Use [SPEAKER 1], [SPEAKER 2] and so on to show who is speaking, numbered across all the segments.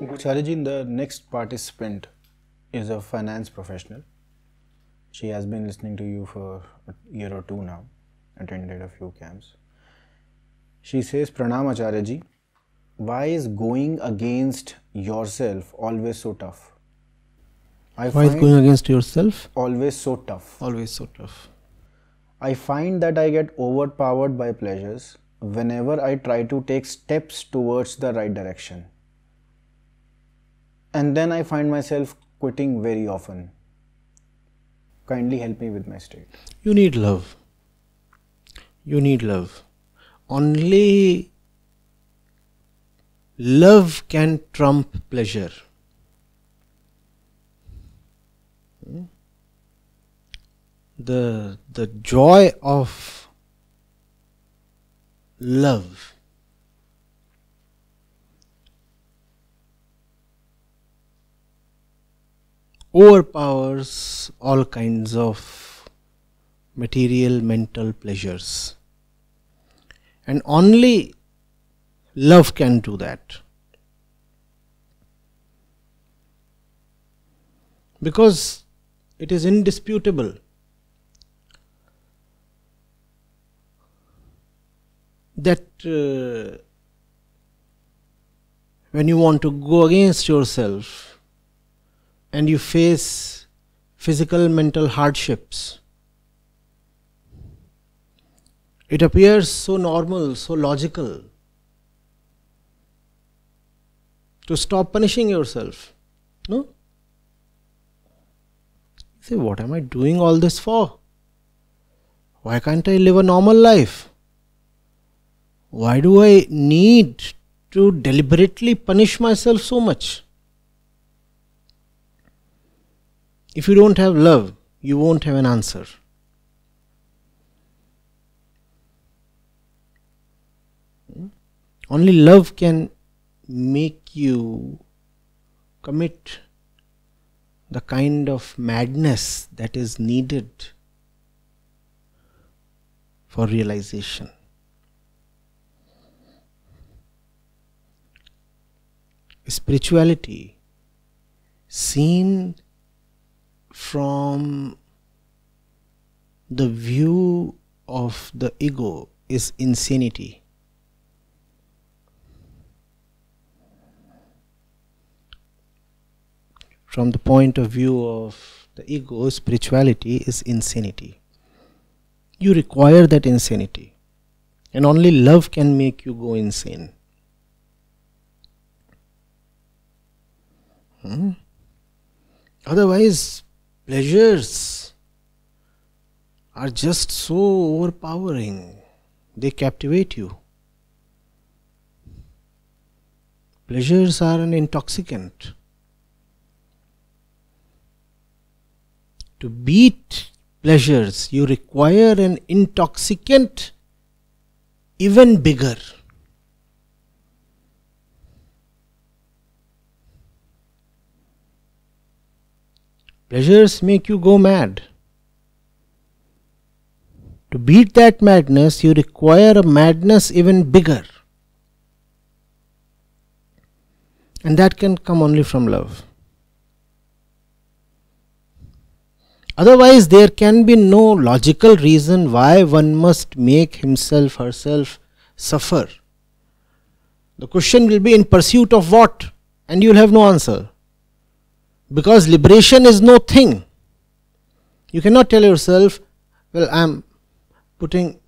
[SPEAKER 1] Chariji, the next participant is a finance professional. She has been listening to you for a year or two now, attended a few camps. She says, Pranam Acharyaji, why is going against yourself always so tough?
[SPEAKER 2] I why is going against yourself?
[SPEAKER 1] Always so tough.
[SPEAKER 2] Always so tough.
[SPEAKER 1] I find that I get overpowered by pleasures whenever I try to take steps towards the right direction. And then I find myself quitting very often. Kindly help me with my state.
[SPEAKER 2] You need love. You need love. Only love can trump pleasure. Hmm? The, the joy of love overpowers all kinds of material mental pleasures. And only love can do that. Because it is indisputable that uh, when you want to go against yourself and you face physical mental hardships. It appears so normal, so logical to stop punishing yourself. No? You say, what am I doing all this for? Why can't I live a normal life? Why do I need to deliberately punish myself so much? If you don't have love, you won't have an answer. Hmm? Only love can make you commit the kind of madness that is needed for realization. Spirituality seen from the view of the ego is insanity. From the point of view of the ego, spirituality is insanity. You require that insanity, and only love can make you go insane. Hmm? Otherwise, pleasures are just so overpowering, they captivate you. Pleasures are an intoxicant. To beat pleasures, you require an intoxicant even bigger. Pleasures make you go mad. To beat that madness, you require a madness even bigger. And that can come only from love. Otherwise, there can be no logical reason why one must make himself, herself suffer. The question will be in pursuit of what? And you will have no answer. Because liberation is no thing. You cannot tell yourself, well, I am putting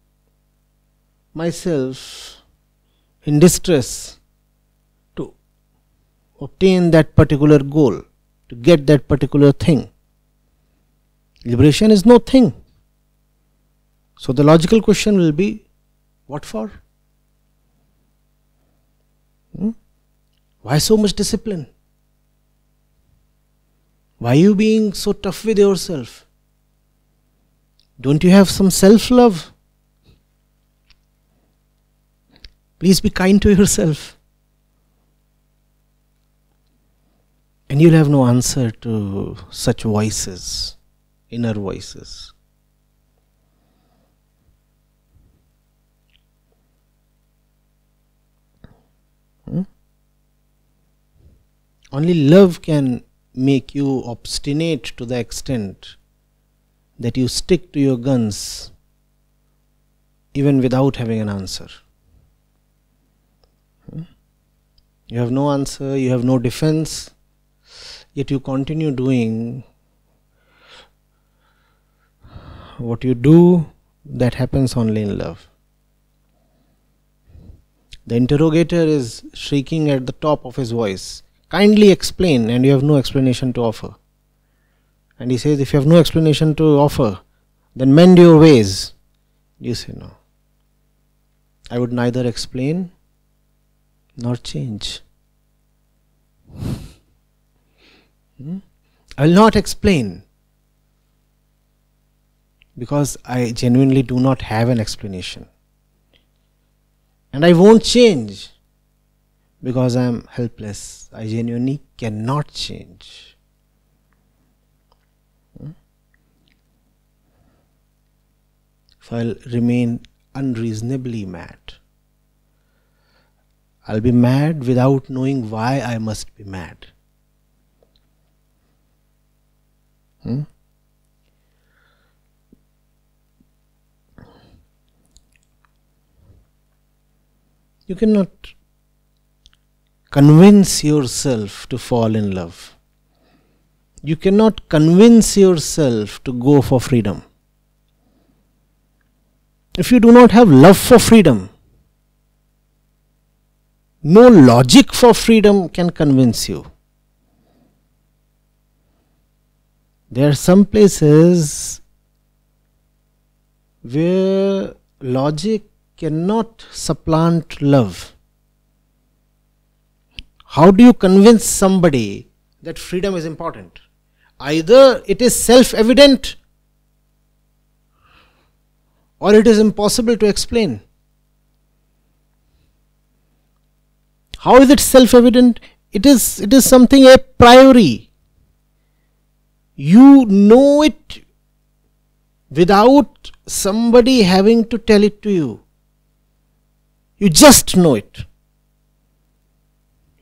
[SPEAKER 2] myself in distress to obtain that particular goal, to get that particular thing. Liberation is no thing. So the logical question will be, what for? Hmm? Why so much discipline? Why are you being so tough with yourself? Don't you have some self love? Please be kind to yourself. And you'll have no answer to such voices, inner voices. Hmm? Only love can make you obstinate to the extent that you stick to your guns even without having an answer. Hmm? You have no answer, you have no defense, yet you continue doing what you do that happens only in love. The interrogator is shrieking at the top of his voice. Kindly explain, and you have no explanation to offer. And he says, If you have no explanation to offer, then mend your ways. You say, No. I would neither explain nor change. Hmm? I will not explain because I genuinely do not have an explanation. And I won't change because I am helpless. I genuinely cannot change. Hmm? So I'll remain unreasonably mad. I'll be mad without knowing why I must be mad. Hmm? You cannot convince yourself to fall in love. You cannot convince yourself to go for freedom. If you do not have love for freedom, no logic for freedom can convince you. There are some places where logic cannot supplant love. How do you convince somebody that freedom is important? Either it is self evident or it is impossible to explain. How is it self evident? It is, it is something a priori. You know it without somebody having to tell it to you. You just know it.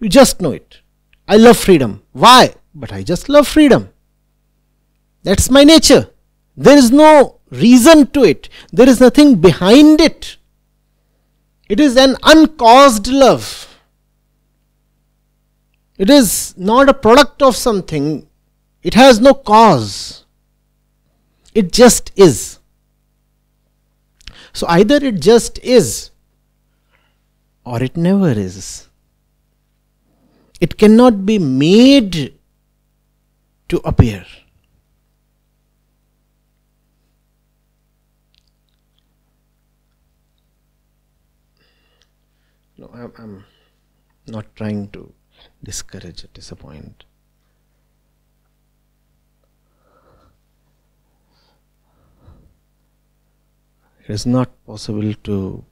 [SPEAKER 2] You just know it. I love freedom. Why? But I just love freedom. That's my nature. There is no reason to it, there is nothing behind it. It is an uncaused love. It is not a product of something, it has no cause. It just is. So either it just is or it never is. It cannot be made to appear. No, I'm, I'm not trying to discourage or disappoint. It is not possible to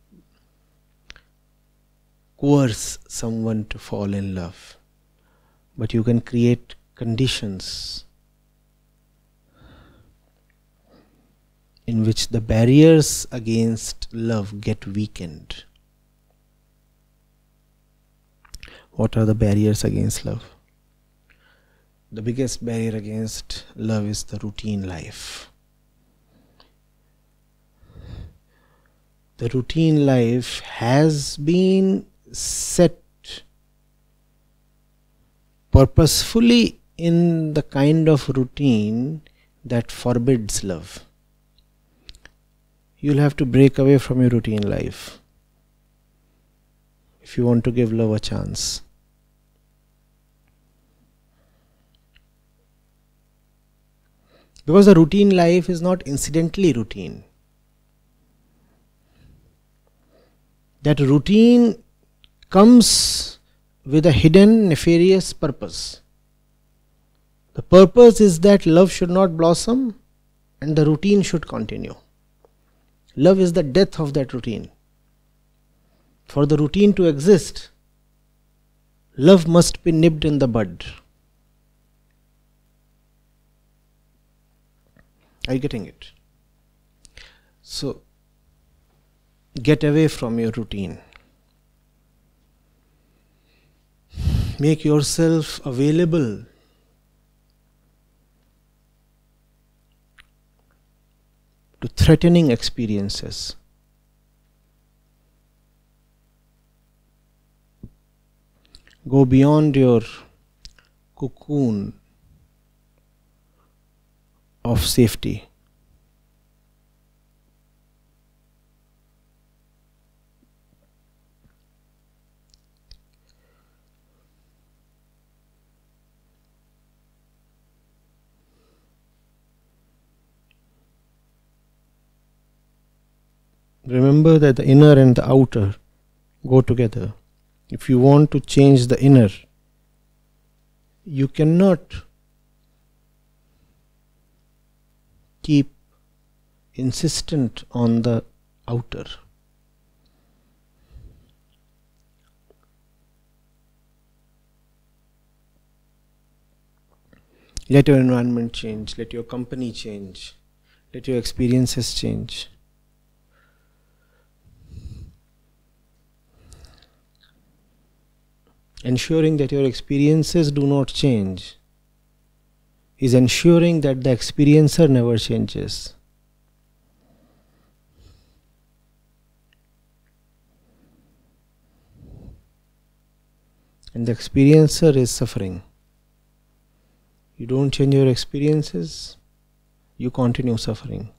[SPEAKER 2] coerce someone to fall in love, but you can create conditions in which the barriers against love get weakened. What are the barriers against love? The biggest barrier against love is the routine life. The routine life has been set purposefully in the kind of routine that forbids love. You'll have to break away from your routine life if you want to give love a chance. Because the routine life is not incidentally routine. That routine comes with a hidden nefarious purpose. The purpose is that love should not blossom and the routine should continue. Love is the death of that routine. For the routine to exist, love must be nipped in the bud. Are you getting it? So, get away from your routine. Make yourself available to threatening experiences. Go beyond your cocoon of safety. Remember that the inner and the outer go together. If you want to change the inner, you cannot keep insistent on the outer. Let your environment change, let your company change, let your experiences change. Ensuring that your experiences do not change is ensuring that the experiencer never changes. And the experiencer is suffering. You don't change your experiences, you continue suffering.